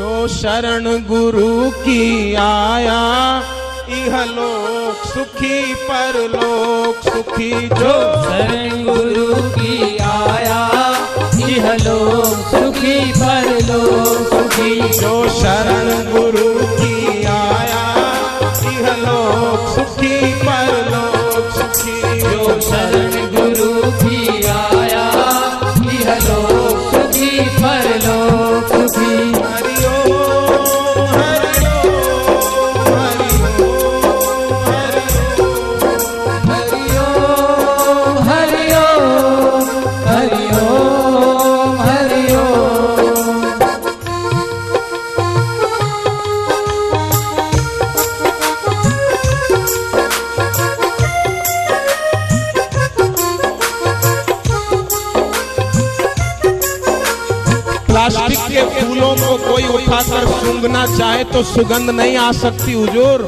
जो शरण गुरु की आया इहलोक सुखी परलोक सुखी जो शरण गुरु की आया यह लोक सुखी परलोक सुखी जो शरण के फूलों को कोई उठाकर सूंघना चाहे तो सुगंध नहीं आ सकती, हुजूर।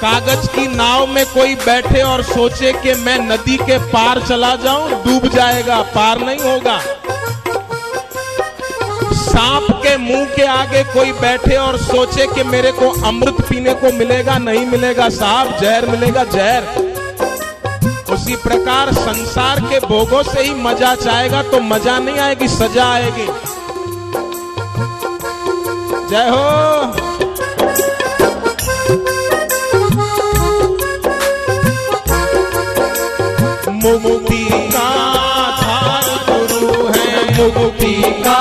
कागज़ की नाव में कोई बैठे और सोचे कि मैं नदी के पार चला जाऊँ, डूब जाएगा, पार नहीं होगा। सांप के मुँह के आगे कोई बैठे और सोचे कि मेरे को अमृत पीने को मिलेगा, नहीं मिलेगा, साहब, जहर मिलेगा, जहर। उसी प्रकार संसार के भोगों से ही मज़ा चाहेगा तो मज़ा नहीं आएगी, सजा आएगी। जय हो। मुक्ति का आधार गुरु है, मुक्ति का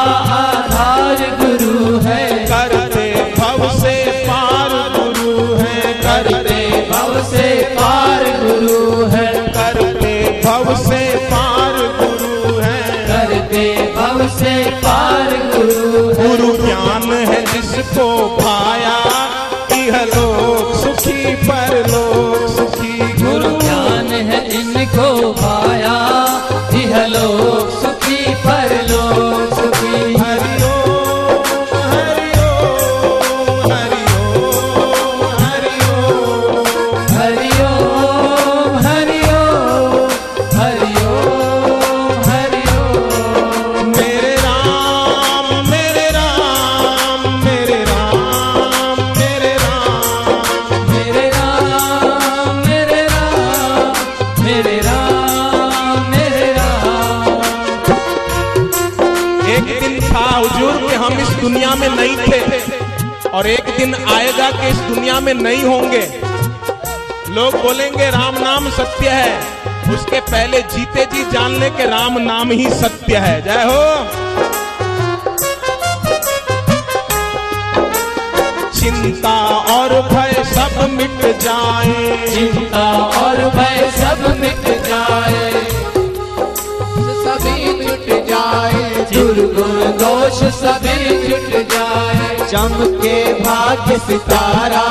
हलो एक दिन था हुजूर कि हम इस दुनिया में नहीं थे और एक दिन आएगा कि इस दुनिया में नहीं होंगे। लोग बोलेंगे, राम नाम सत्य है। उसके पहले जीते जी जान ले के राम नाम ही सत्य है। जय हो। चिंता और भय सब मिट जाए। चिंता और भय सब मिट जाए। दोष सभी छुट जाए। चमके भाग्य सितारा।